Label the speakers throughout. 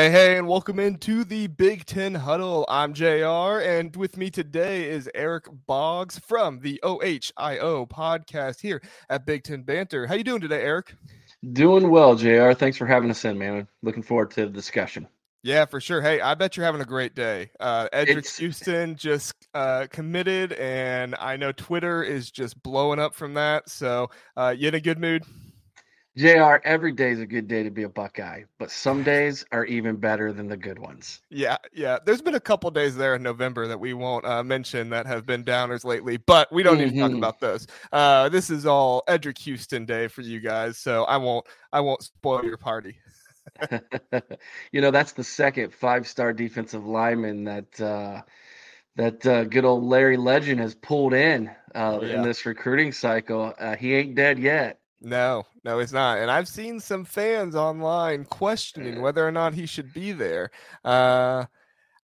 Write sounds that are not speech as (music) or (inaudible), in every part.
Speaker 1: Hey, hey, and welcome into the Big Ten Huddle. I'm JR, and with me today is Eric Boggs from the OHIO podcast here at Big Ten Banter. How you doing today, Eric?
Speaker 2: Doing well, JR. Thanks for having us in, man. Looking forward to the discussion.
Speaker 1: Yeah, for sure. Hey, I bet you're having a great day. Uh, Eddrick it's... Houston just uh, committed, and I know Twitter is just blowing up from that. So, uh, you in a good mood?
Speaker 2: JR, every day is a good day to be a Buckeye, but some days are even better than the good ones.
Speaker 1: Yeah, yeah. There's been a couple days there in November that we won't uh, mention that have been downers lately, but we don't mm-hmm. need to talk mm-hmm. about those. Uh, this is all Eddrick Houston day for you guys, so I won't I won't spoil your party. (laughs)
Speaker 2: you know, that's the second five-star defensive lineman that uh, that uh, good old Larry Legend has pulled in uh, yeah. in this recruiting cycle. Uh, he ain't dead yet.
Speaker 1: No, no, it's not. And I've seen some fans online questioning whether or not he should be there. Uh,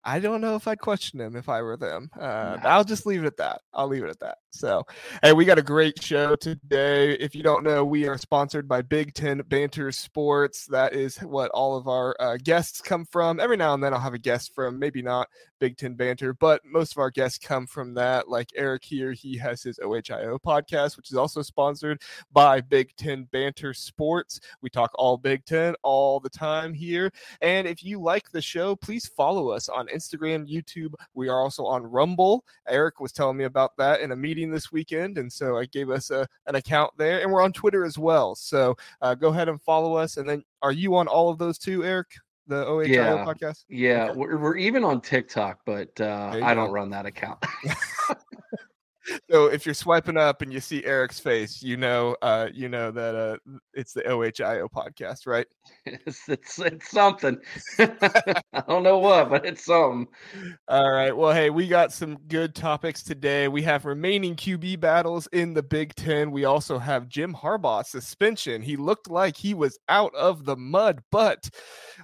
Speaker 1: I don't know if I'd question him if I were them. Uh, I'll just leave it at that. I'll leave it at that. So, hey, we got a great show today. If you don't know, we are sponsored by Big Ten Banter Sports. That is what all of our uh, guests come from. Every now and then I'll have a guest from, maybe not Big Ten Banter, but most of our guests come from that. Like Eric here, he has his OHIO podcast, which is also sponsored by Big Ten Banter Sports. We talk all Big Ten all the time here. And if you like the show, please follow us on Instagram, YouTube. We are also on Rumble. Eric was telling me about that in a meeting this weekend. And so I gave us a, an account there. And we're on Twitter as well. So uh, go ahead and follow us. And then are you on all of those too, Eric? the OHIO
Speaker 2: yeah,
Speaker 1: podcast?
Speaker 2: Yeah, okay. we're, we're even on TikTok, but uh, I don't run that account. (laughs) (laughs)
Speaker 1: so if you're swiping up and you see Eric's face, you know, uh, you know that uh, it's the OHIO podcast, right? (laughs)
Speaker 2: It's it's, it's something. (laughs) I don't know what, but it's something.
Speaker 1: All right. Well, hey, we got some good topics today. We have remaining QB battles in the Big Ten. We also have Jim Harbaugh suspension. He looked like he was out of the mud, but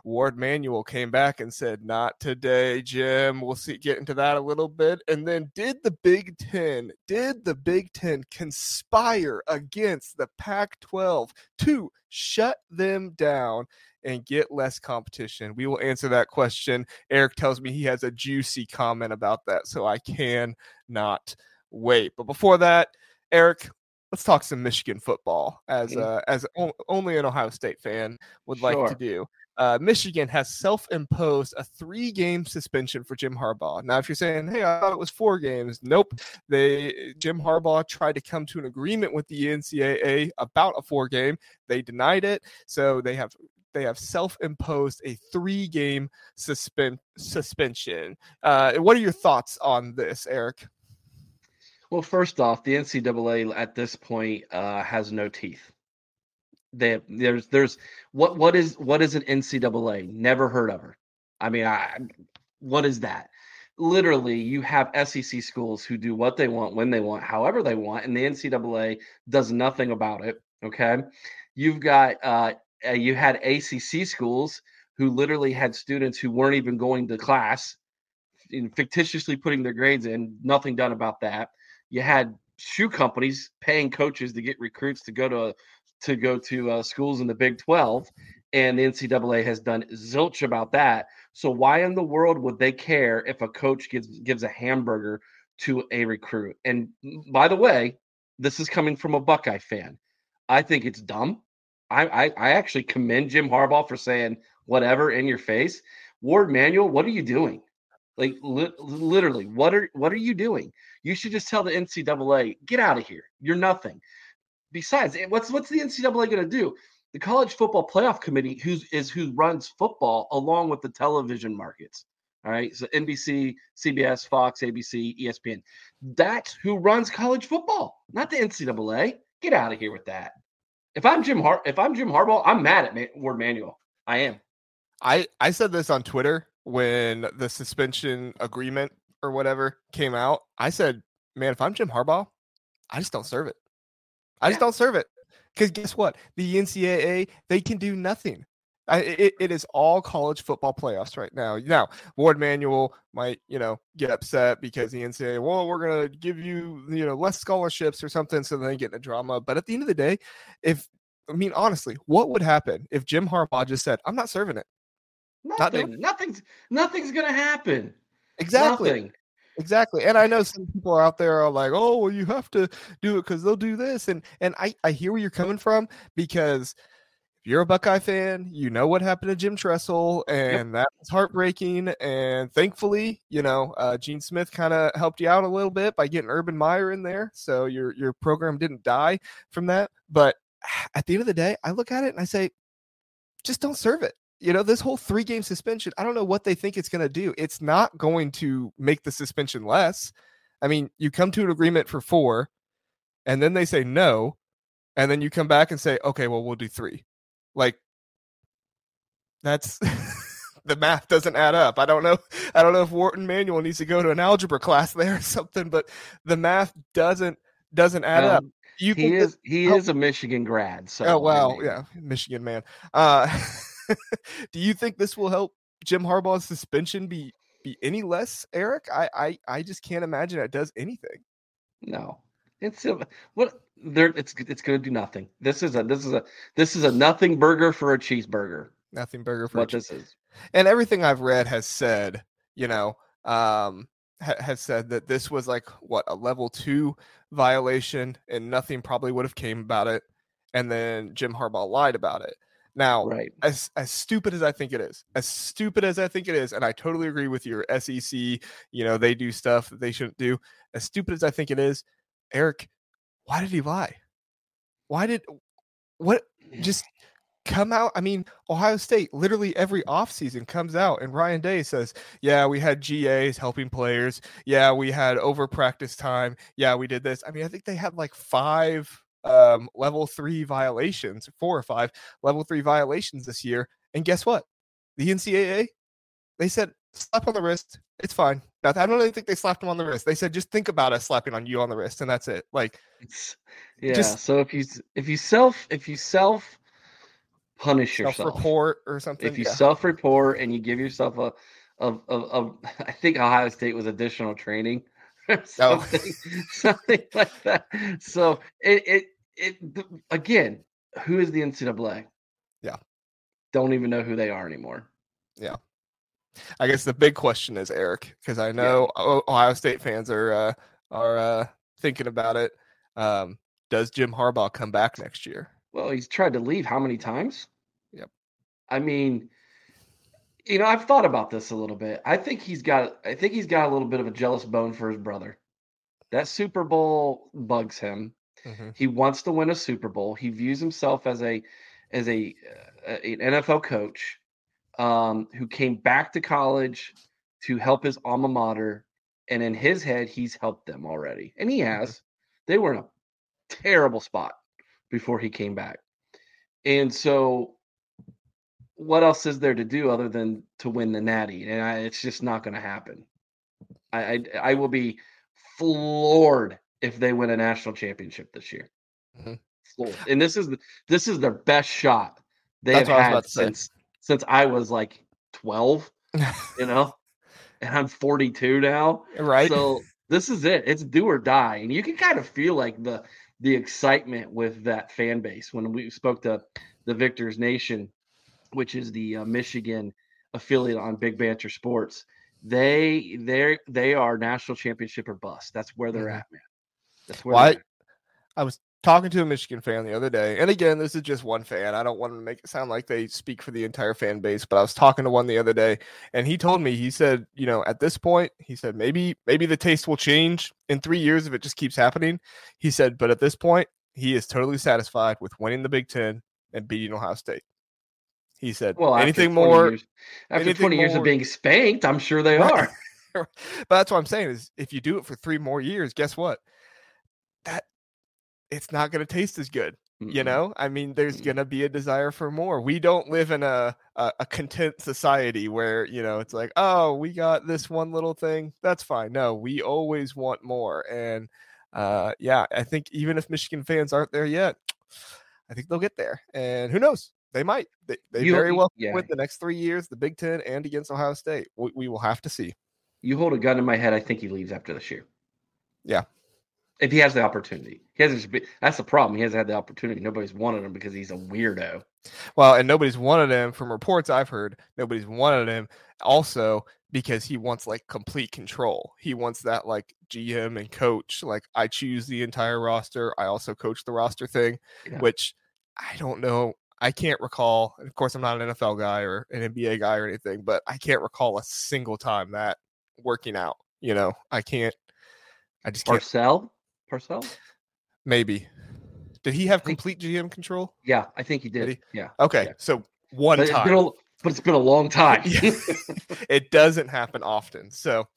Speaker 1: Warde Manuel came back and said, "Not today, Jim." We'll see. Get into that a little bit, and then did the Big Ten did the Big Ten conspire against the Pac 12 to shut them down? and get less competition? We will answer that question. Eric tells me he has a juicy comment about that, so I can not wait. But before that, Eric, let's talk some Michigan football as uh, as only an Ohio State fan would sure. like to do uh, Michigan has self imposed a three game suspension for Jim Harbaugh. Now, if you're saying, hey, I thought it was four games, nope. They Jim Harbaugh tried to come to an agreement with the NCAA about a four game. They denied it. So they have they have self-imposed a three-game suspend suspension. Uh, what are your thoughts on this, Eric?
Speaker 2: Well, first off, the NCAA at this point uh, has no teeth. They there's there's what what is what is an NCAA? Never heard of her. I mean, I what is that? Literally, you have SEC schools who do what they want when they want, however they want, and the NCAA does nothing about it. Okay, you've got uh, you had ACC schools who literally had students who weren't even going to class, fictitiously putting their grades in. Nothing done about that. You had shoe companies paying coaches to get recruits to go to to go to uh, schools in the Big 12, and the NCAA has done zilch about that. So why in the world would they care if a coach gives gives a hamburger to a recruit? And by the way, this is coming from a Buckeye fan. I think it's dumb. I, I, I actually commend Jim Harbaugh for saying whatever in your face. Warde Manuel, what are you doing? Like li- literally, what are what are you doing? You should just tell the NCAA, get out of here. You're nothing besides, eh, what's what's the NCAA going to do? The College Football Playoff Committee, who's is who runs football along with the television markets. All right, so NBC, CBS, Fox, ABC, ESPN. That's who runs college football, not the NCAA. Get out of here with that. If I'm Jim Har- if I'm Jim Harbaugh, I'm mad at Ma- Warde Manuel. I am.
Speaker 1: I I said this on Twitter when the suspension agreement or whatever came out. I said, man, if I'm Jim Harbaugh, I just don't serve it. I just don't serve it because guess what? The NCAA they can do nothing. I, it, it is all college football playoffs right now. Now, Warde Manuel might, you know, get upset because the NCAA, well, we're gonna give you, you know, less scholarships or something, so they get in a drama. But at the end of the day, if I mean honestly, what would happen if Jim Harbaugh just said, "I'm not serving it.
Speaker 2: Nothing. Nothing's nothing's gonna happen.
Speaker 1: Exactly.
Speaker 2: Nothing.
Speaker 1: Exactly. And I know some people out there are like, "Oh, well, you have to do it because they'll do this." And and I I hear where you're coming from because if you're a Buckeye fan, you know what happened to Jim Tressel, and yep. that was heartbreaking. And thankfully, you know, uh, Gene Smith kind of helped you out a little bit by getting Urban Meyer in there, so your your program didn't die from that. But (sighs) at the end of the day, I look at it and I say, just don't serve it you know, this whole three game suspension, I don't know what they think it's going to do. It's not going to make the suspension less. I mean, you come to an agreement for four, and then they say no, and then you come back and say, okay, well, we'll do three. Like, that's (laughs) the math doesn't add up. I don't know. I don't know if Wharton Manuel needs to go to an algebra class there or something, but the math doesn't doesn't add um, up.
Speaker 2: You he is he is a Michigan grad. So
Speaker 1: oh wow, I mean. yeah, Michigan man. Uh, (laughs) (laughs) do you think this will help Jim Harbaugh's suspension be be any less, Eric? I I, I just can't imagine it does anything.
Speaker 2: No, it's a, what there. It's it's going to do nothing. This is a this is a this is a nothing burger for a cheeseburger.
Speaker 1: Nothing burger for
Speaker 2: what this is.
Speaker 1: And everything I've read has said, you know, um, ha- has said that this was like what a level two violation, and nothing probably would have came about it. And then Jim Harbaugh lied about it. Now,
Speaker 2: right.
Speaker 1: as as stupid as I think it is, as stupid as I think it is, and I totally agree with your SEC, you know, they do stuff that they shouldn't do. As stupid as I think it is, Eric, why did he lie? Why did what just (sighs) come out? I mean, Ohio State literally every offseason comes out and Ryan Day says, Yeah, we had GAs helping players. Yeah, we had over practice time. Yeah, we did this. I mean, I think they had like five um, level three violations, four or five level three violations this year. And guess what? The NCAA, they said slap on the wrist. It's fine. I don't even think they slapped him on the wrist. They said just think about us slapping on you on the wrist, and that's it. Like,
Speaker 2: yeah. Just, so if you if you self if you self punish yourself,
Speaker 1: report or something.
Speaker 2: If you yeah. self report and you give yourself a of, of, of, (laughs) I think Ohio State was additional training something, oh. (laughs) something like that. So it, it, it, again, who is the NCAA?
Speaker 1: Yeah.
Speaker 2: Don't even know who they are anymore.
Speaker 1: Yeah. I guess the big question is Eric, because I know yeah. Ohio State fans are uh, are uh, thinking about it. Um, does Jim Harbaugh come back next year?
Speaker 2: Well, he's tried to leave how many times?
Speaker 1: Yep.
Speaker 2: I mean, you know, I've thought about this a little bit. I think he's got I think he's got a little bit of a jealous bone for his brother. That Super Bowl bugs him. Mm-hmm. He wants to win a Super Bowl. He views himself as a as a, uh, an NFL coach um, who came back to college to help his alma mater, and in his head, he's helped them already, and he mm-hmm. has. Mm-hmm. They were in a terrible spot before he came back, and so what else is there to do other than to win the Natty? And I, it's just not going to happen. I, I, I will be floored if they win a national championship this year. Mm-hmm. And this is this is their best shot they That's have had since since I was like twelve. you (laughs) know, and I'm 42 now.
Speaker 1: Right.
Speaker 2: So this is it. It's do or die, and you can kind of feel like the the excitement with that fan base when we spoke to the Victors Nation which is the uh, Michigan affiliate on Big Banter Sports. They they they are national championship or bust. That's where they're mm-hmm. at, man. That's where
Speaker 1: well, I, I was talking to a Michigan fan the other day, and again, this is just one fan. I don't want to make it sound like they speak for the entire fan base, but I was talking to one the other day, and he told me he said, you know, at this point, he said maybe maybe the taste will change in three years if it just keeps happening. He said, but at this point, he is totally satisfied with winning the Big Ten and beating Ohio State. He said, "Well, anything more
Speaker 2: years, after anything 20 years more, of being spanked, I'm sure they right. are." (laughs)
Speaker 1: but that's what I'm saying is if you do it for 3 more years, guess what? That it's not going to taste as good. You know, I mean, there's going to be a desire for more. We don't live in a, a, a content society where you know it's like, oh, we got this one little thing, that's fine. No, we always want more, and uh, yeah, I think even if Michigan fans aren't there yet, I think they'll get there. And who knows? They might. They, they you, very well yeah. win the next three years, the Big Ten and against Ohio State. We, we, will have to see.
Speaker 2: You hold a gun in my head. I think he leaves after this year.
Speaker 1: Yeah.
Speaker 2: If he has the opportunity, he hasn't. That's the problem. He hasn't had the opportunity. Nobody's wanted him because he's a weirdo.
Speaker 1: Well, and nobody's wanted him from reports I've heard. Nobody's wanted him also because he wants like complete control. He wants that like GM and coach. Like I choose the entire roster. I also coach the roster thing, yeah. which I don't know. I can't recall. Of course, I'm not an NFL guy or an NBA guy or anything, but I can't recall a single time that working out. You know, I can't. I just can't.
Speaker 2: Parcell, Parcell,
Speaker 1: maybe. Did he have complete GM control?
Speaker 2: Yeah, I think he did. did he? Yeah.
Speaker 1: Okay,
Speaker 2: yeah.
Speaker 1: so one
Speaker 2: but
Speaker 1: time.
Speaker 2: It's a, but it's been a long (laughs) time. (laughs)
Speaker 1: it doesn't happen often. So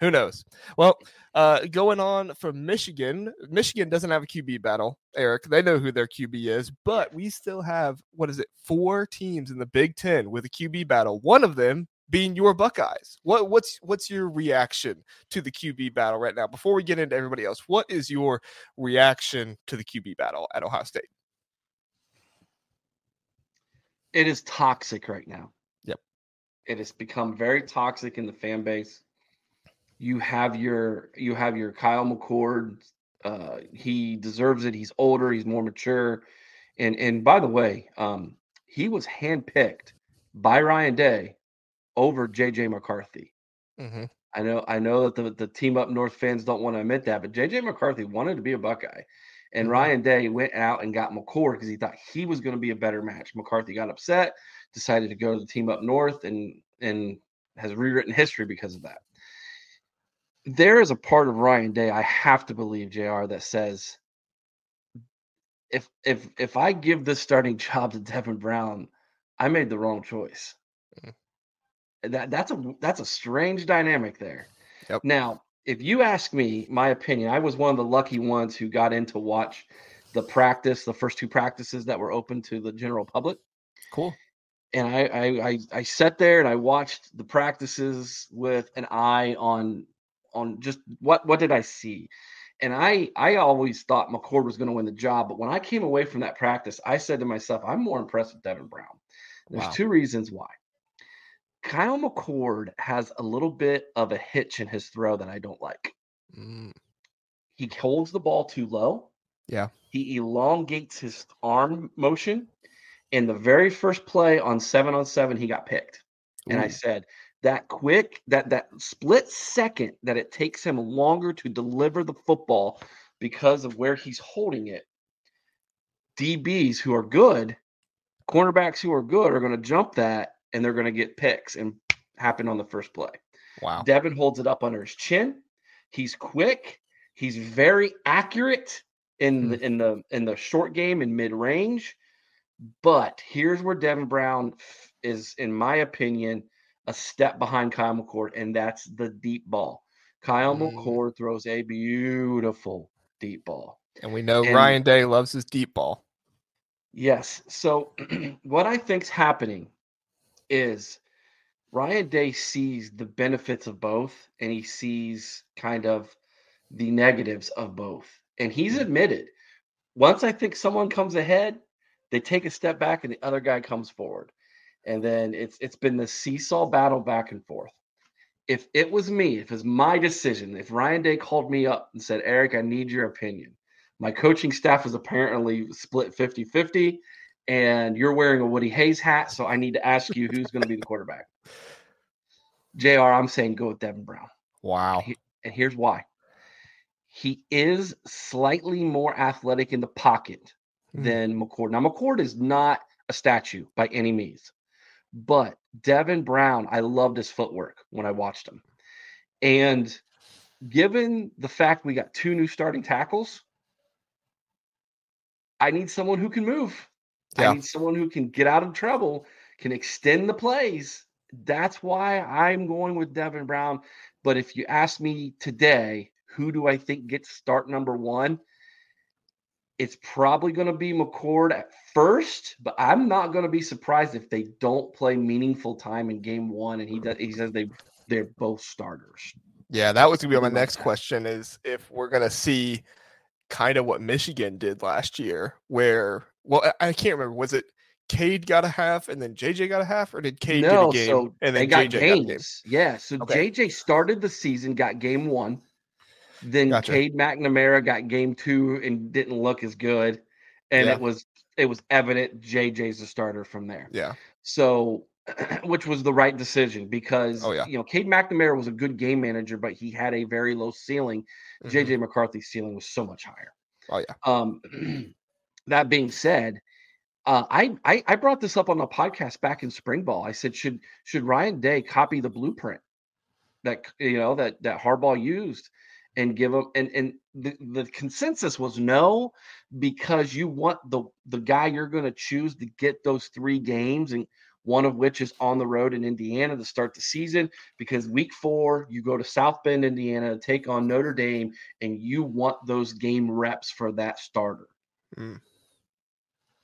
Speaker 1: who knows? Well, uh, going on from Michigan, Michigan doesn't have a QB battle, Eric. They know who their QB is, but we still have, what is it, four teams in the Big Ten with a QB battle. One of them being your Buckeyes. What what's what's your reaction to the QB battle right now? Before we get into everybody else, what is your reaction to the QB battle at Ohio State?
Speaker 2: It is toxic right now.
Speaker 1: Yep.
Speaker 2: It has become very toxic in the fan base. You have your you have your Kyle McCord. Uh, he deserves it. He's older. He's more mature. And and by the way, um, he was handpicked by Ryan Day over JJ McCarthy. Mm-hmm. I know I know that the, the team up north fans don't want to admit that, but JJ McCarthy wanted to be a Buckeye. And mm-hmm. Ryan Day went out and got McCord because he thought he was going to be a better match. McCarthy got upset, decided to go to the team up north, and and has rewritten history because of that. There is a part of Ryan Day I have to believe, Jr. That says if if if I give this starting (laughs) job to Devin Brown, I made the wrong choice. That that's a that's a strange dynamic there. Yep. Now, if you ask me my opinion, I was one of the lucky ones who got in to watch the practice, the first two practices that were open to the general public.
Speaker 1: Cool.
Speaker 2: And I I I, I sat there and I watched the practices with an eye on on just what what did I see. And I I always thought McCord was going to win the job, but when I came away from that practice, I said to myself, I'm more impressed with Devin Brown. There's wow. two reasons why. Kyle McCord has a little bit of a hitch in his throw that I don't like. Mm. He holds the ball too low.
Speaker 1: Yeah.
Speaker 2: He elongates his arm motion. In the very first play on seven on seven, he got picked. Ooh. And I said, that quick, that that split second that it takes him longer to deliver the football because of where he's holding it. DBs who are good, cornerbacks who are good are going to jump that and they're going to get picks and happen on the first play.
Speaker 1: Wow.
Speaker 2: Devin holds it up under his chin. He's quick. He's very accurate in the, hmm. in the in the short game and mid range. But here's where Devin Brown is, in my opinion, a step behind Kyle McCord, and that's the deep ball. Kyle mm. McCord throws a beautiful deep ball.
Speaker 1: And we know and, Ryan Day loves his deep ball.
Speaker 2: Yes. So (clears throat) what I think's happening is Ryan Day sees the benefits of both and he sees kind of the negatives of both. And he's mm-hmm. admitted once I think someone comes ahead, they take a step back and the other guy comes forward. And then it's it's been the seesaw battle back and forth. If it was me, if it's my decision, if Ryan Day called me up and said, Eric, I need your opinion. My coaching staff is apparently split 50 50 and you're wearing a Woody Hayes hat, so I need to ask you who's going to be the quarterback. JR, I'm saying go with Devin Brown.
Speaker 1: Wow.
Speaker 2: And here's why. He is slightly more athletic in the pocket mm. than McCord. Now, McCord is not a statue by any means, but Devin Brown, I loved his footwork when I watched him. And given the fact we got two new starting tackles, I need someone who can move. Yeah. I need someone who can get out of trouble, can extend the plays. That's why I'm going with Devin Brown. But if you ask me today, who do I think gets start number one? It's probably going to be McCord at first, but I'm not going to be surprised if they don't play meaningful time in game one. And he does, he says they they're both starters.
Speaker 1: Yeah, that was going to be my next question: is if we're going to see kind of what Michigan did last year, where well, I can't remember. Was it Cade got a half and then JJ got a half, or did Cade no, get a game
Speaker 2: so
Speaker 1: and
Speaker 2: then got JJ games. got a game? Yeah, so okay. JJ started the season, got game one, Then
Speaker 1: Gotcha.
Speaker 2: Cade McNamara got game two and didn't look as good, and
Speaker 1: Yeah.
Speaker 2: it was it was evident JJ's the starter from there.
Speaker 1: Yeah.
Speaker 2: So, (clears throat) which was the right decision because
Speaker 1: Oh, yeah.
Speaker 2: you know Cade McNamara was a good game manager, but he had a very low ceiling.
Speaker 1: Mhm.
Speaker 2: JJ McCarthy's ceiling was so much higher.
Speaker 1: Oh yeah.
Speaker 2: Um, (clears throat) that being said, uh, I, I I brought this up on a podcast back in spring ball. I said should should Ryan Day copy the blueprint that you know that that Harbaugh used and give him and and the, the consensus was no because you want the the guy you're going to choose to get those three games and one of which is on the road in Indiana to start the season because week 4 you go to South Bend Indiana to take on Notre Dame and you want those game reps for that starter.
Speaker 1: Mm.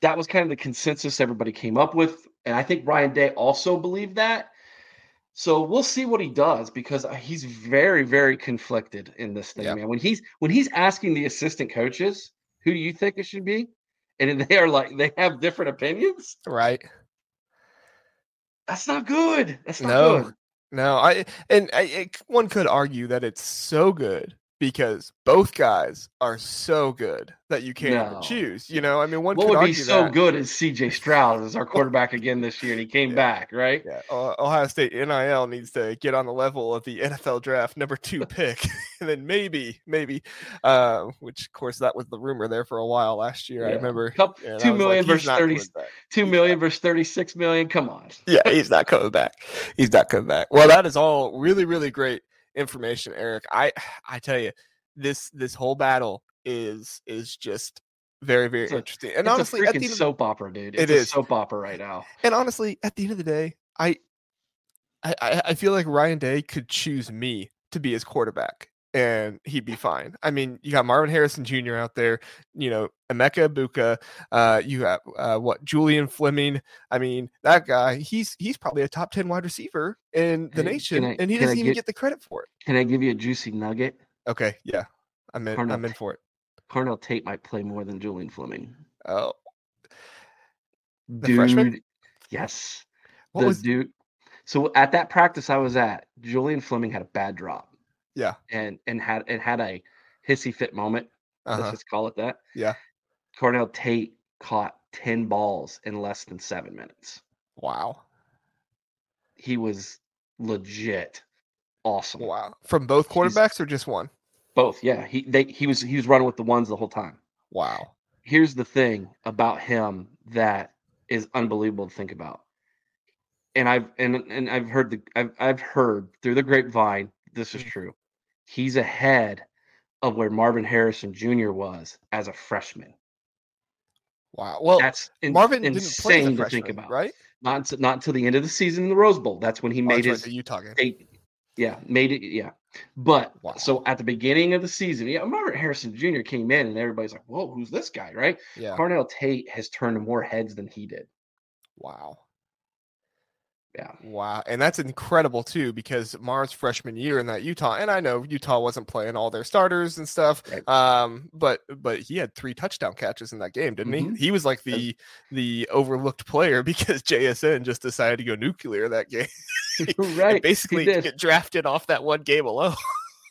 Speaker 2: That was kind of the consensus everybody came up with and I think Ryan Day also believed that. So we'll see what he does because uh, he's very, very conflicted in this thing,
Speaker 1: Yeah.
Speaker 2: man. When he's when he's asking the assistant coaches, who do you think it should be? And they are like they have different opinions.
Speaker 1: Right.
Speaker 2: That's not good. That's not
Speaker 1: No.
Speaker 2: good.
Speaker 1: No, I and I, it, one could argue that it's so good because both guys are so good that you can't
Speaker 2: No.
Speaker 1: choose. You know, I mean, one
Speaker 2: What would be so
Speaker 1: that.
Speaker 2: good is CJ Stroud as our quarterback again this year, and he came
Speaker 1: Yeah.
Speaker 2: back, right?
Speaker 1: Yeah, uh, Ohio State NIL needs to get on the level of the NFL draft number two (laughs) pick, (laughs) and then maybe, maybe, uh, which of course that was the rumor there for a while last year. I remember
Speaker 2: Couple-
Speaker 1: yeah,
Speaker 2: two
Speaker 1: I
Speaker 2: million
Speaker 1: he's
Speaker 2: versus
Speaker 1: not
Speaker 2: 30
Speaker 1: coming back.
Speaker 2: Two million versus thirty-six million. Come on.
Speaker 1: Yeah, he's not coming back. He's not coming back. Well, that is all really, really great information, Eric. I, (sighs) I tell you, this this whole battle is is just very, very
Speaker 2: a-
Speaker 1: interesting. And
Speaker 2: it's
Speaker 1: honestly,
Speaker 2: a
Speaker 1: at the end of the
Speaker 2: soap opera, dude.
Speaker 1: It
Speaker 2: It's a
Speaker 1: is.
Speaker 2: soap opera right now.
Speaker 1: And honestly, at the end of the day, I, I I feel like Ryan Day could choose me to be his quarterback, and he'd be fine. I mean, you got Marvin Harrison Jr. out there, you know, Emeka Egbuka, uh, you got uh, what Julian Fleming. I mean, that guy, he's he's probably a top ten wide receiver in the
Speaker 2: Hey,
Speaker 1: nation,
Speaker 2: I-
Speaker 1: and he doesn't even
Speaker 2: get-
Speaker 1: get the credit for it.
Speaker 2: Can I give you a juicy nugget?
Speaker 1: Okay, yeah, I'm in.
Speaker 2: Carnell
Speaker 1: I'm in for it.
Speaker 2: Carnell Tate might play more than Julian Fleming.
Speaker 1: Oh,
Speaker 2: Dude,
Speaker 1: freshman?
Speaker 2: yes.
Speaker 1: what
Speaker 2: the
Speaker 1: was?
Speaker 2: dude. So at that practice I was at, Julian Fleming had a bad drop
Speaker 1: Yeah,
Speaker 2: and and had and had a hissy fit moment.
Speaker 1: uh-huh.
Speaker 2: Let's just call it that.
Speaker 1: yeah.
Speaker 2: Carnell Tate caught 10 balls in less than seven minutes.
Speaker 1: Wow,
Speaker 2: He was legit awesome.
Speaker 1: wow. From both
Speaker 2: He's-
Speaker 1: quarterbacks or just one?
Speaker 2: Both, yeah. He they he was he was running with the ones the whole time.
Speaker 1: Wow.
Speaker 2: Here's the thing about him that is unbelievable to think about. And I've and and I've heard the I've I've heard through the grapevine this is
Speaker 1: Mhm.
Speaker 2: true. He's ahead of where Marvin Harrison Jr. was as a freshman.
Speaker 1: Wow. Well,
Speaker 2: That's in,
Speaker 1: Marvin didn't play as a
Speaker 2: insane to
Speaker 1: freshman,
Speaker 2: think about.
Speaker 1: right?
Speaker 2: Not until, not until the end of the season in the Rose Bowl. That's when he
Speaker 1: Oh,
Speaker 2: made
Speaker 1: right,
Speaker 2: his
Speaker 1: the Utah game.
Speaker 2: eight. Yeah, made it. Yeah, but
Speaker 1: Wow.
Speaker 2: so at the beginning of the season, yeah, Marvin Harrison Jr. came in, and everybody's like, "Whoa, who's this guy?" Right?
Speaker 1: Yeah.
Speaker 2: Carnell Tate has turned more heads than he did.
Speaker 1: Wow.
Speaker 2: Yeah,
Speaker 1: Wow. And that's incredible too, because Mars freshman year in that Utah, and I know Utah wasn't playing all their starters and stuff.
Speaker 2: Right.
Speaker 1: Um, but but he had three touchdown catches in that game, didn't
Speaker 2: Mhm.
Speaker 1: he? He was like the the overlooked player (laughs) because JSN just decided to go nuclear that game. (laughs) (laughs)
Speaker 2: right.
Speaker 1: basically get drafted off that one game alone.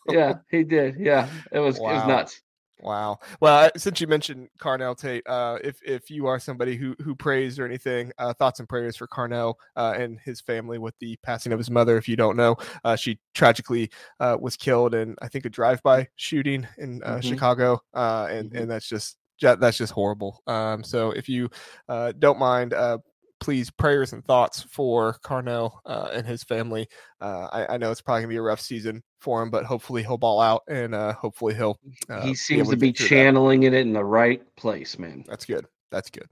Speaker 2: yeah, he did. Yeah, it was it was nuts.
Speaker 1: Wow. Well, since you mentioned Carnell Tate, uh, if if you are somebody who who prays or anything, uh, thoughts and prayers for Carnell uh, and his family with the passing of his mother. If you don't know, uh, she tragically uh, was killed in I think a drive-by shooting in uh,
Speaker 2: Mhm.
Speaker 1: Chicago, uh, and
Speaker 2: Mhm.
Speaker 1: and that's just that's just horrible. Um, so if you uh, don't mind. Please, prayers and thoughts for Carnell uh, and his family. Uh, I, I know it's probably gonna be a rough season for him, but hopefully he'll ball out and uh, hopefully he'll uh,
Speaker 2: he seems
Speaker 1: able
Speaker 2: to be
Speaker 1: through that.
Speaker 2: channeling it in the right place, man.
Speaker 1: That's good. That's good.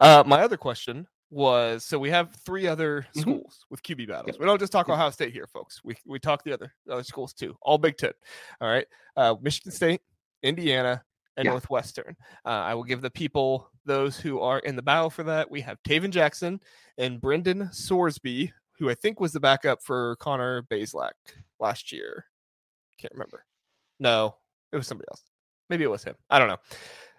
Speaker 1: Uh, my other question was so we have three other
Speaker 2: Mhm.
Speaker 1: schools with QB battles.
Speaker 2: Yep.
Speaker 1: We don't just talk
Speaker 2: Yep.
Speaker 1: Ohio State here, folks. We we talk the other other schools too. All Big Ten. All right. Uh, Michigan State, Indiana, and
Speaker 2: Yeah.
Speaker 1: Northwestern. Uh, I will give the people those who are in the battle for that. We have Tayven Jackson and Brendan Sorsby, who I think was the backup for Connor Bazelak last year. Can't remember. No, it was somebody else. Maybe it was him. I don't know.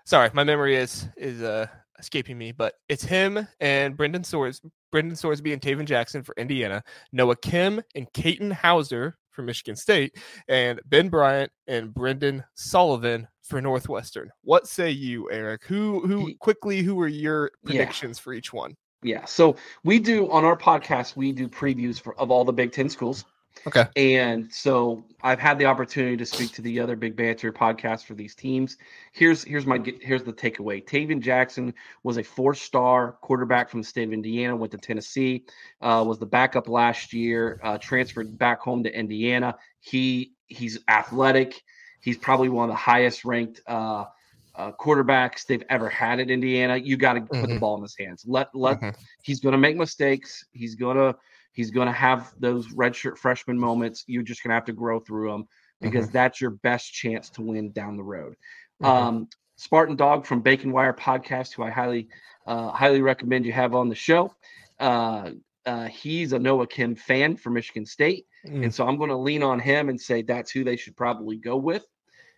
Speaker 1: Sorry, my memory is is uh escaping me, but it's him and Brendan Sors Brendan Sorsby and Tayven Jackson for Indiana, Noah Kim and Katin Houser for Michigan State, and Ben Bryant and Brendan Sullivan for Northwestern. What say you, Eric? Who who quickly who are your predictions yeah. for each one?
Speaker 2: Yeah. So we do on our podcast, we do previews for of all the Big Ten schools.
Speaker 1: Okay.
Speaker 2: And so I've had the opportunity to speak to the other Big Banter podcasts for these teams. Here's here's my here's the takeaway. Tayven Jackson was a four-star quarterback from the state of Indiana. Went to Tennessee. Uh, was the backup last year. Uh, transferred back home to Indiana. He he's athletic. He's probably one of the highest ranked uh, uh, quarterbacks they've ever had at Indiana. You got to mm-hmm. put the mm-hmm. ball in his hands. Let let mm-hmm. he's going to make mistakes. He's going to he's going to have those redshirt freshman moments. You're just going to have to grow through them because mm-hmm. that's your best chance to win down the road. Mm-hmm. Um, Spartan Dog from Bacon Wire podcast, who I highly uh, highly recommend you have on the show. Uh, uh, he's a Noah Kim fan for Michigan State, mm. and so I'm going to lean on him and say that's who they should probably go with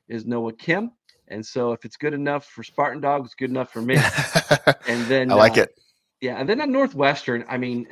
Speaker 2: is Noah Kim. And so if it's good enough for Spartan Dog, it's good enough for me. (laughs) and then
Speaker 1: I like uh, it.
Speaker 2: Yeah, and then at Northwestern, I mean,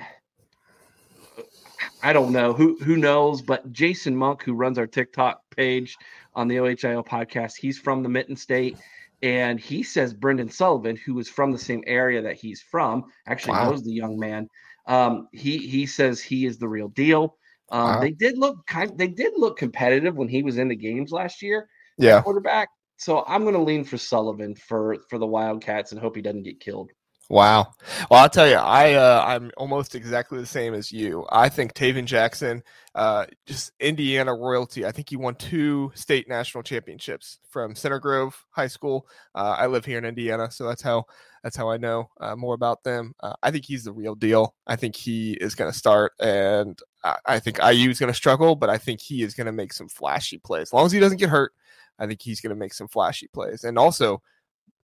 Speaker 2: I don't know who who knows, but Jason Monk, who runs our TikTok page on the OHIO podcast, he's from the Mitten State, and he says Brendan Sullivan, who is from the same area that he's from, actually wow. knows the young man. Um, he he says he is the real deal. Um, wow. They did look kind. They did look competitive when he was in the games last year.
Speaker 1: Yeah,
Speaker 2: quarterback. So I'm going to lean for Sullivan for for the Wildcats and hope he doesn't get killed.
Speaker 1: Wow. Well, I'll tell you, I uh, I'm almost exactly the same as you. I think Tayven Jackson, uh, just Indiana royalty. I think he won two state national championships from Center Grove High School. Uh, I live here in Indiana, so that's how that's how I know uh, more about them. Uh, I think he's the real deal. I think he is going to start, and I, I think IU is going to struggle, but I think he is going to make some flashy plays. As long as he doesn't get hurt, I think he's going to make some flashy plays. And also,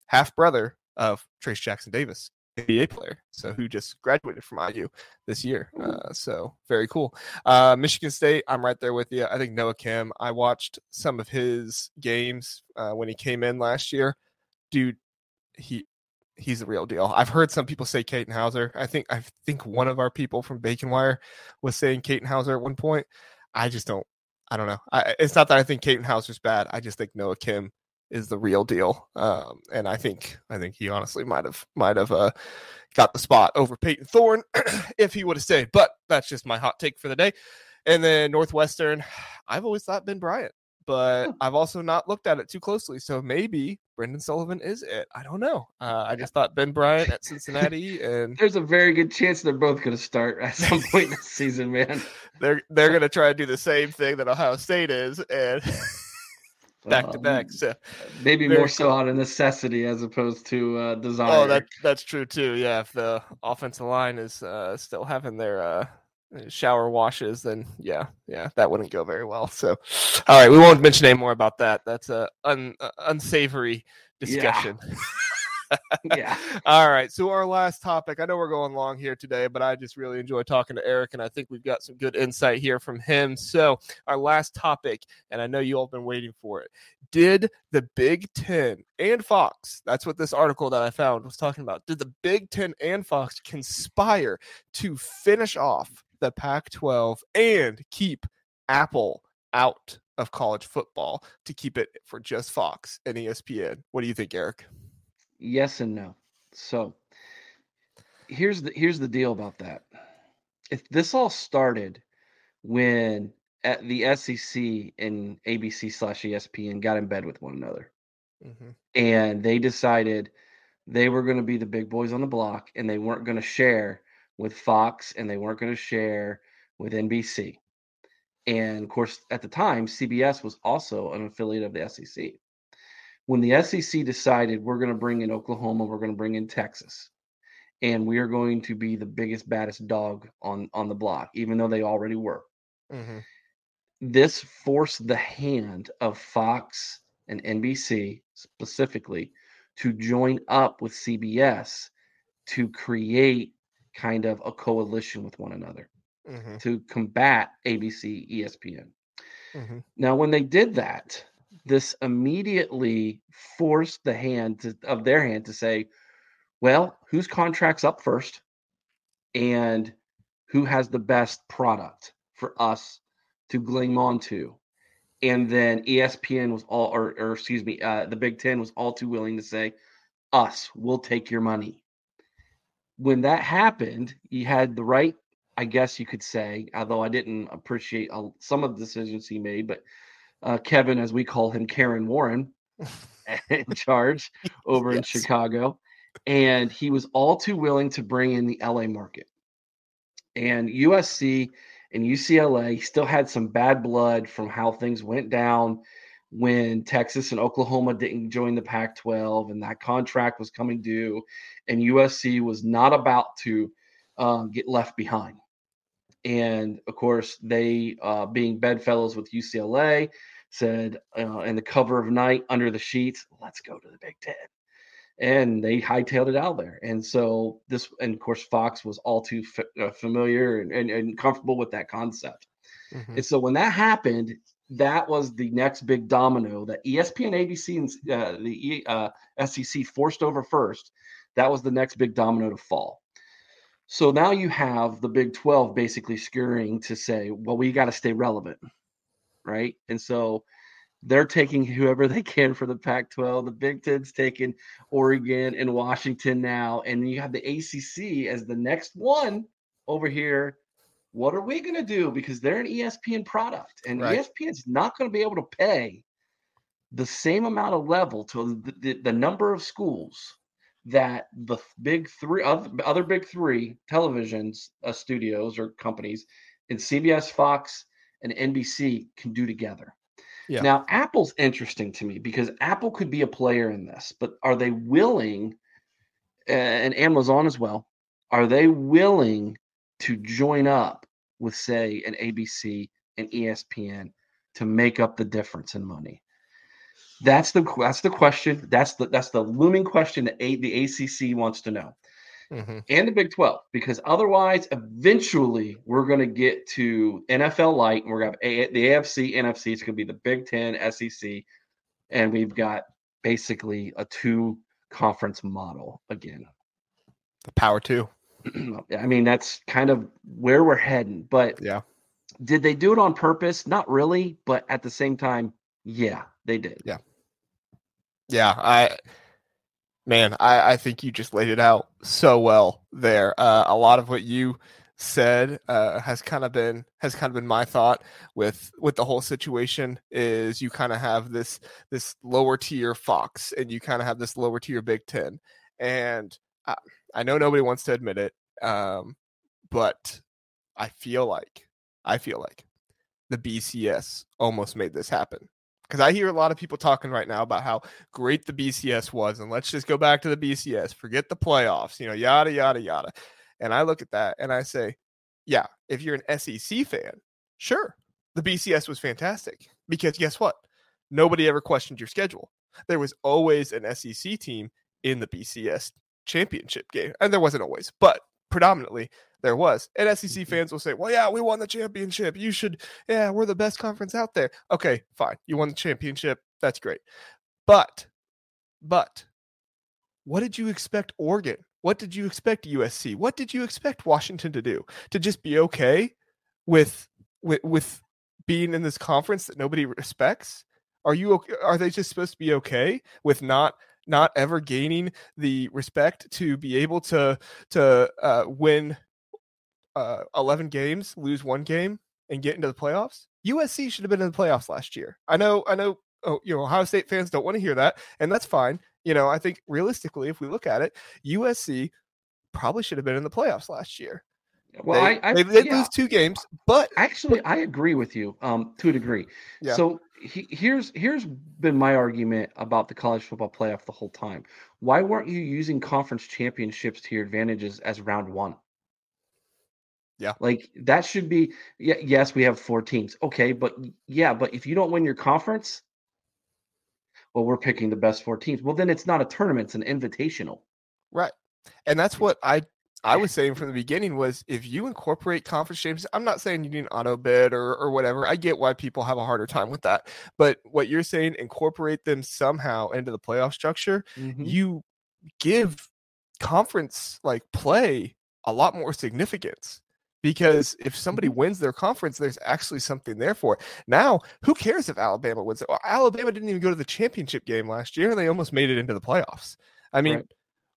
Speaker 1: half brother of Trayce Jackson Davis, NBA player, so who just graduated from IU this year. Uh, so very cool. Uh, Michigan State, I'm right there with you. I think Noah Kim. I watched some of his games uh, when he came in last year. Dude, he he's the real deal. I've heard some people say Katin Houser. I think I think one of our people from Bacon Wire was saying Katin Houser at one point. I just don't. I don't know. I, it's not that I think Katin Houser's bad. I just think Noah Kim is the real deal. Um, and I think I think he honestly might have might have uh, got the spot over Payton Thorne (clears throat) if he would have stayed. But that's just my hot take for the day. And then Northwestern, (sighs) I've always thought Ben Bryant, but. I've also not looked at it too closely. So maybe Brendan Sullivan is it. I don't know. Uh, I just thought Ben Bryant at Cincinnati, and
Speaker 2: there's a very good chance they're both going to start at some point this season, man. (laughs)
Speaker 1: They're they're (laughs) going to try to do the same thing that Ohio State is, and (laughs) back to back. Um, so
Speaker 2: maybe more so out of necessity as opposed to uh, desire.
Speaker 1: Oh, that that's true too. Yeah, if the offensive line is uh, still having their uh, shower washes, then yeah, yeah, that wouldn't go very well. So, all right, we won't mention any more about that. That's a un, uh, unsavory discussion.
Speaker 2: Yeah. (laughs) yeah. (laughs)
Speaker 1: All right. So our last topic. I know we're going long here today, but I just really enjoy talking to Eric, and I think we've got some good insight here from him. So our last topic, and I know you all have been waiting for it. Did the Big Ten and Fox? That's what this article that I found was talking about. Did the Big Ten and Fox conspire to finish off the Pac-12 and keep Apple out? Of college football to keep it for just Fox and ESPN. What do you think, Eric?
Speaker 2: Yes and no. So here's the here's the deal about that. If this all started when at the SEC and ABC slash ESPN got in bed with one another, mm-hmm. and they decided they were going to be the big boys on the block, and they weren't going to share with Fox, and they weren't going to share with NBC. And of course, at the time, CBS was also an affiliate of the SEC when the SEC decided we're going to bring in Oklahoma, we're going to bring in Texas, and we are going to be the biggest, baddest dog on on the block, even though they already were. Mm-hmm. This forced the hand of Fox and NBC specifically to join up with CBS to create kind of a coalition with one another mm-hmm. to combat ABC, ESPN. Mm-hmm. Now, when they did that, this immediately forced the hand to, of their hand to say, well, whose contract's up first and who has the best product for us to cling on to. And then ESPN was all, or, or excuse me, uh, the Big Ten was all too willing to say, us, we'll take your money. When that happened, you had the right, I guess you could say, although I didn't appreciate some of the decisions he made, but uh, Kevin, as we call him, Karen Warren, (laughs) (laughs) in charge over yes. in Chicago. And he was all too willing to bring in the LA market. And USC and UCLA still had some bad blood from how things went down when Texas and Oklahoma didn't join the Pac 12 and that contract was coming due, and USC was not about to um, get left behind. And of course, they, uh, being bedfellows with UCLA, said uh, in the cover of night under the sheets, let's go to the Big Ten. And they hightailed it out there. And so this, and of course, Fox was all too f- uh, familiar and, and, and, comfortable with that concept. Mm-hmm. And so when that happened, that was the next big domino that ESPN, ABC, and uh, the uh, SEC forced over first. That was the next big domino to fall. So now you have the Big 12 basically scurrying to say, well, we got to stay relevant right? And so they're taking whoever they can for the Pac 12. The Big Ten's taking Oregon and Washington now. And you have the ACC as the next one over here. What are we going to do? Because they're an ESPN product, and right. ESPN's not going to be able to pay the same amount of level to the, the, the number of schools that the big three other big three televisions uh, studios or companies in CBS, Fox, and NBC can do together. Yeah. Now, Apple's interesting to me because Apple could be a player in this, but are they willing, and Amazon as well, are they willing to join up with, say, an ABC and ESPN to make up the difference in money? That's the that's the question. That's the that's the looming question that a, the ACC wants to know mm-hmm. and the Big 12, because otherwise, eventually, we're going to get to NFL light and we're going to have the AFC, NFC. It's going to be the Big 10, SEC, and we've got basically a two conference model again.
Speaker 1: The power two. (clears throat)
Speaker 2: I mean, that's kind of where we're heading. But
Speaker 1: yeah,
Speaker 2: did they do it on purpose? Not really, but at the same time, yeah, they did.
Speaker 1: Yeah. Yeah, I man, I, I think you just laid it out so well there. Uh, a lot of what you said uh, has kind of been has kind of been my thought with with the whole situation is you kind of have this this lower tier Fox and you kind of have this lower tier Big Ten, and I, I know nobody wants to admit it, um, but I feel like I feel like the BCS almost made this happen because I hear a lot of people talking right now about how great the BCS was, and let's just go back to the BCS, forget the playoffs, you know, yada yada yada. And I look at that and I say, yeah, if you're an SEC fan, sure, the BCS was fantastic because guess what? Nobody ever questioned your schedule. There was always an SEC team in the BCS championship game, and there wasn't always, but predominantly there was. And SEC mm-hmm. fans will say, well, yeah, we won the championship. You should, yeah, we're the best conference out there. Okay, fine. You won the championship. That's great. But, but, what did you expect Oregon? What did you expect USC? What did you expect Washington to do? To just be okay with with with being in this conference that nobody respects? Are you okay? Are they just supposed to be okay with not not ever gaining the respect to be able to to uh, win uh, 11 games, lose one game, and get into the playoffs. USC should have been in the playoffs last year. I know, I know, oh, you know, Ohio State fans don't want to hear that, and that's fine. You know, I think realistically, if we look at it, USC probably should have been in the playoffs last year.
Speaker 2: Well,
Speaker 1: they,
Speaker 2: I, I
Speaker 1: they did yeah. lose two games, but
Speaker 2: actually, I agree with you um, to a degree. Yeah. So he, here's here's been my argument about the college football playoff the whole time. Why weren't you using conference championships to your advantages as round one?
Speaker 1: Yeah.
Speaker 2: Like that should be yeah, yes, we have four teams. Okay, but yeah, but if you don't win your conference, well, we're picking the best four teams. Well, then it's not a tournament, it's an invitational.
Speaker 1: Right. And that's what I I was saying from the beginning was if you incorporate conference champions, I'm not saying you need an auto bid or or whatever. I get why people have a harder time with that. But what you're saying, incorporate them somehow into the playoff structure, mm-hmm. you give conference like play a lot more significance because if somebody wins their conference, there's actually something there for it. Now, who cares if Alabama wins? Alabama didn't even go to the championship game last year, and they almost made it into the playoffs. I mean, right.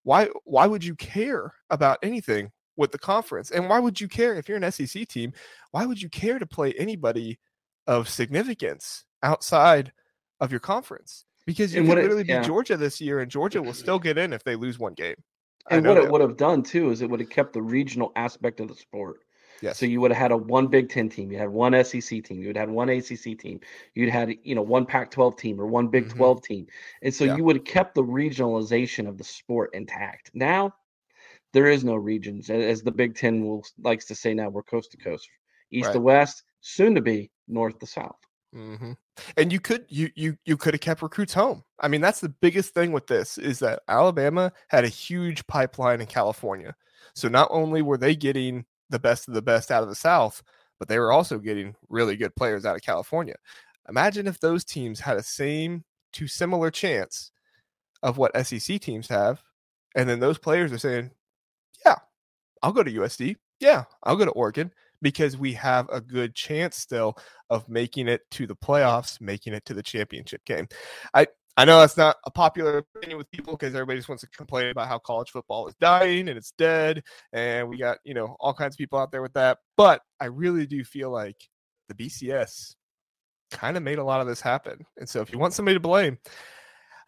Speaker 1: Why why would you care about anything with the conference? And why would you care if you're an SEC team? Why would you care to play anybody of significance outside of your conference? Because you and could literally it, yeah. be Georgia this year, and Georgia will (clears throat) still get in if they lose one game.
Speaker 2: And what it would have done too is it would have kept the regional aspect of the sport. Yes. So you would have had a one Big Ten team, you had one SEC team, you would have had one ACC team, you'd had you know one Pac-12 team or one Big mm-hmm. 12 team, and so yeah. you would have kept the regionalization of the sport intact. Now there is no regions, as the Big Ten will likes to say. Now we're coast to coast, east right. to west, soon to be north to south.
Speaker 1: Mm-hmm. And you could you you you could have kept recruits home. I mean, that's the biggest thing with this is that Alabama had a huge pipeline in California. So not only were they getting the best of the best out of the South, but they were also getting really good players out of California. Imagine if those teams had a same to similar chance of what SEC teams have, and then those players are saying, "Yeah, I'll go to USC. Yeah, I'll go to Oregon." Because we have a good chance still of making it to the playoffs, making it to the championship game. I I know that's not a popular opinion with people because everybody just wants to complain about how college football is dying and it's dead. And we got, you know, all kinds of people out there with that. But I really do feel like the BCS kind of made a lot of this happen. And so if you want somebody to blame,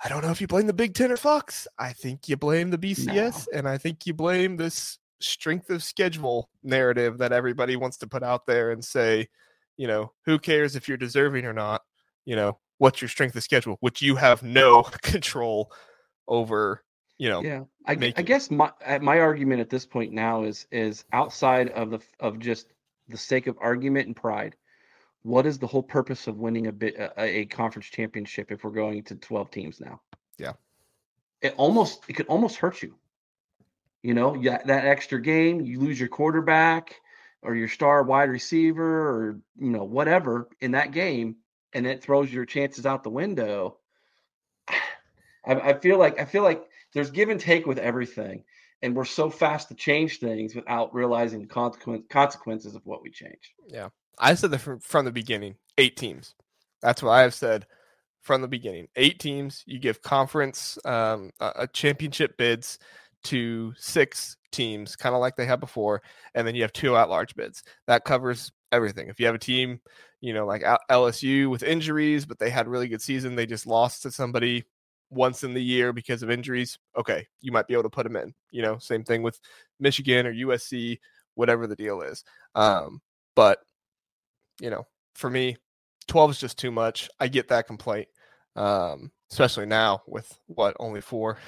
Speaker 1: I don't know if you blame the Big Ten or Fox. I think you blame the BCS no. and I think you blame this strength of schedule narrative that everybody wants to put out there and say, you know, who cares if you're deserving or not? You know, what's your strength of schedule, which you have no (laughs) control over. You know,
Speaker 2: yeah. I, I guess my uh, my argument at this point now is is outside of the of just the sake of argument and pride. What is the whole purpose of winning a bit a, uh, a conference championship if we're going to twelve teams now?
Speaker 1: Yeah,
Speaker 2: it almost it could almost hurt you. You know, yeah, that extra game, you lose your quarterback or your star wide receiver or you know whatever in that game and it throws your chances out the window. (sighs) I, I feel like I feel like there's give and take with everything, and we're so fast to change things without realizing the consequence, consequences of what we change.
Speaker 1: Yeah, I said that from, from the beginning. Eight teams. That's what I have said from the beginning. Eight teams. You give conference um, a championship bids to six teams, kind of like they had before, and then you have two at-large bids. That covers everything. If you have a team you know, like LSU with injuries, but they had really good season. They just lost to somebody once in the year because of injuries. Okay, you might be able to put them in. You know, same thing with Michigan or USC, whatever the deal is. Um, but you know, for me, 12 is just too much. I get that complaint. Um, especially now with what only four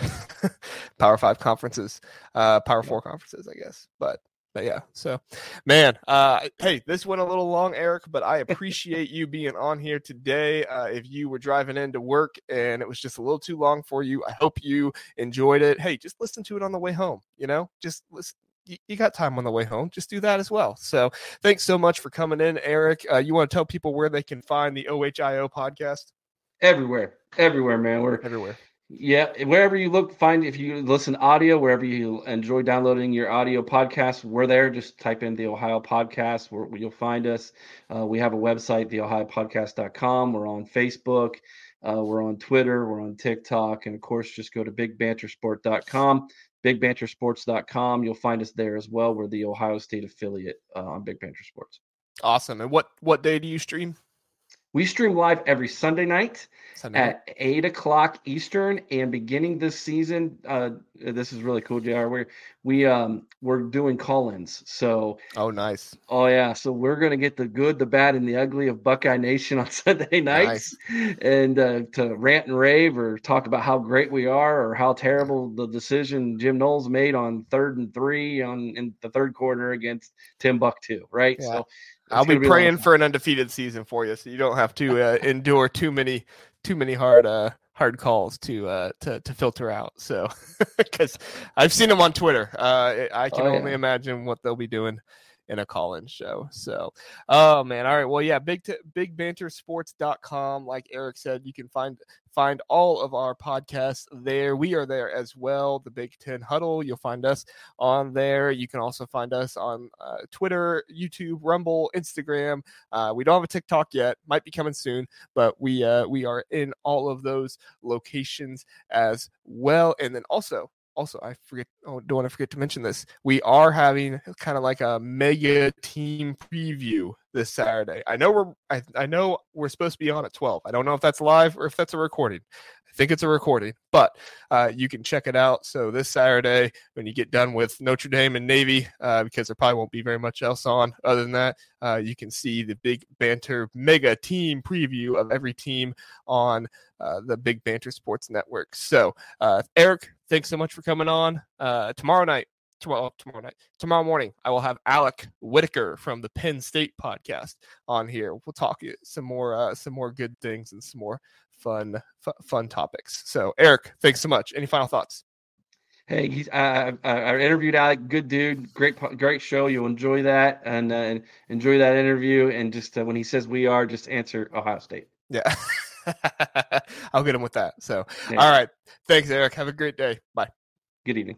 Speaker 1: (laughs) power five conferences, uh, power four conferences, I guess. But but yeah, so man, uh, hey, this went a little long, Eric, but I appreciate you being on here today. Uh, if you were driving into work and it was just a little too long for you, I hope you enjoyed it. Hey, just listen to it on the way home. You know, just listen. You, got time on the way home. Just do that as well. So, thanks so much for coming in, Eric. Uh, you want to tell people where they can find the OHIO podcast?
Speaker 2: Everywhere, everywhere, man. We're
Speaker 1: everywhere.
Speaker 2: Yeah, wherever you look, find if you listen audio, wherever you enjoy downloading your audio podcast, we're there. Just type in the Ohio Podcast, where you'll find us. Uh, we have a website, theohiopodcast.com. We're on Facebook, uh, we're on Twitter, we're on TikTok, and of course, just go to bigbantersport.com, bigbantersports.com. You'll find us there as well. We're the Ohio State affiliate uh, on Big Banter Sports.
Speaker 1: Awesome. And what what day do you stream?
Speaker 2: We stream live every Sunday night Sunday. at eight o'clock Eastern. And beginning this season, uh, this is really cool, Jr. We're we um we're doing call-ins. So
Speaker 1: oh, nice.
Speaker 2: Oh yeah. So we're gonna get the good, the bad, and the ugly of Buckeye Nation on (laughs) Sunday nights, nice. and uh, to rant and rave or talk about how great we are or how terrible the decision Jim Knowles made on third and three on in the third quarter against Tim Buck Timbuktu. Right. Yeah. So
Speaker 1: I'll be praying for an undefeated season for you, so you don't have to uh, endure too many too many hard uh, hard calls to uh, to to filter out. So (laughs) because I've seen them on Twitter, uh, I can oh, yeah. only imagine what they'll be doing in a call-in show. So, oh man, all right. Well, yeah, big t- bigbantersports.com. Like Eric said, you can find find all of our podcasts there. We are there as well. The Big Ten Huddle. You'll find us on there. You can also find us on uh, Twitter, YouTube, Rumble, Instagram. Uh, we don't have a TikTok yet. Might be coming soon, but we uh, we are in all of those locations as well. And then also also I forget oh, don't want to forget to mention this. We are having kind of like a mega team preview this Saturday. I know we're I, I know we're supposed to be on at 12. I don't know if that's live or if that's a recording. I think it's a recording, but uh, you can check it out. So this Saturday, when you get done with Notre Dame and Navy, uh, because there probably won't be very much else on other than that, uh, you can see the big banter mega team preview of every team on uh, the Big Banter Sports Network. So uh, Eric, thanks so much for coming on. Uh, tomorrow night, tomorrow, tomorrow night, tomorrow morning, I will have Alec Whitaker from the Penn State podcast on here. We'll talk some more, uh, some more good things and some more fun, f- fun topics. So, Eric, thanks so much. Any final thoughts?
Speaker 2: Hey, he's, uh, I interviewed Alec. Good dude. Great, great show. You'll enjoy that and uh, enjoy that interview. And just uh, when he says we are, just answer Ohio State.
Speaker 1: Yeah. (laughs) I'll get him with that. So, yeah. all right. Thanks, Eric. Have a great day. Bye.
Speaker 2: Good evening.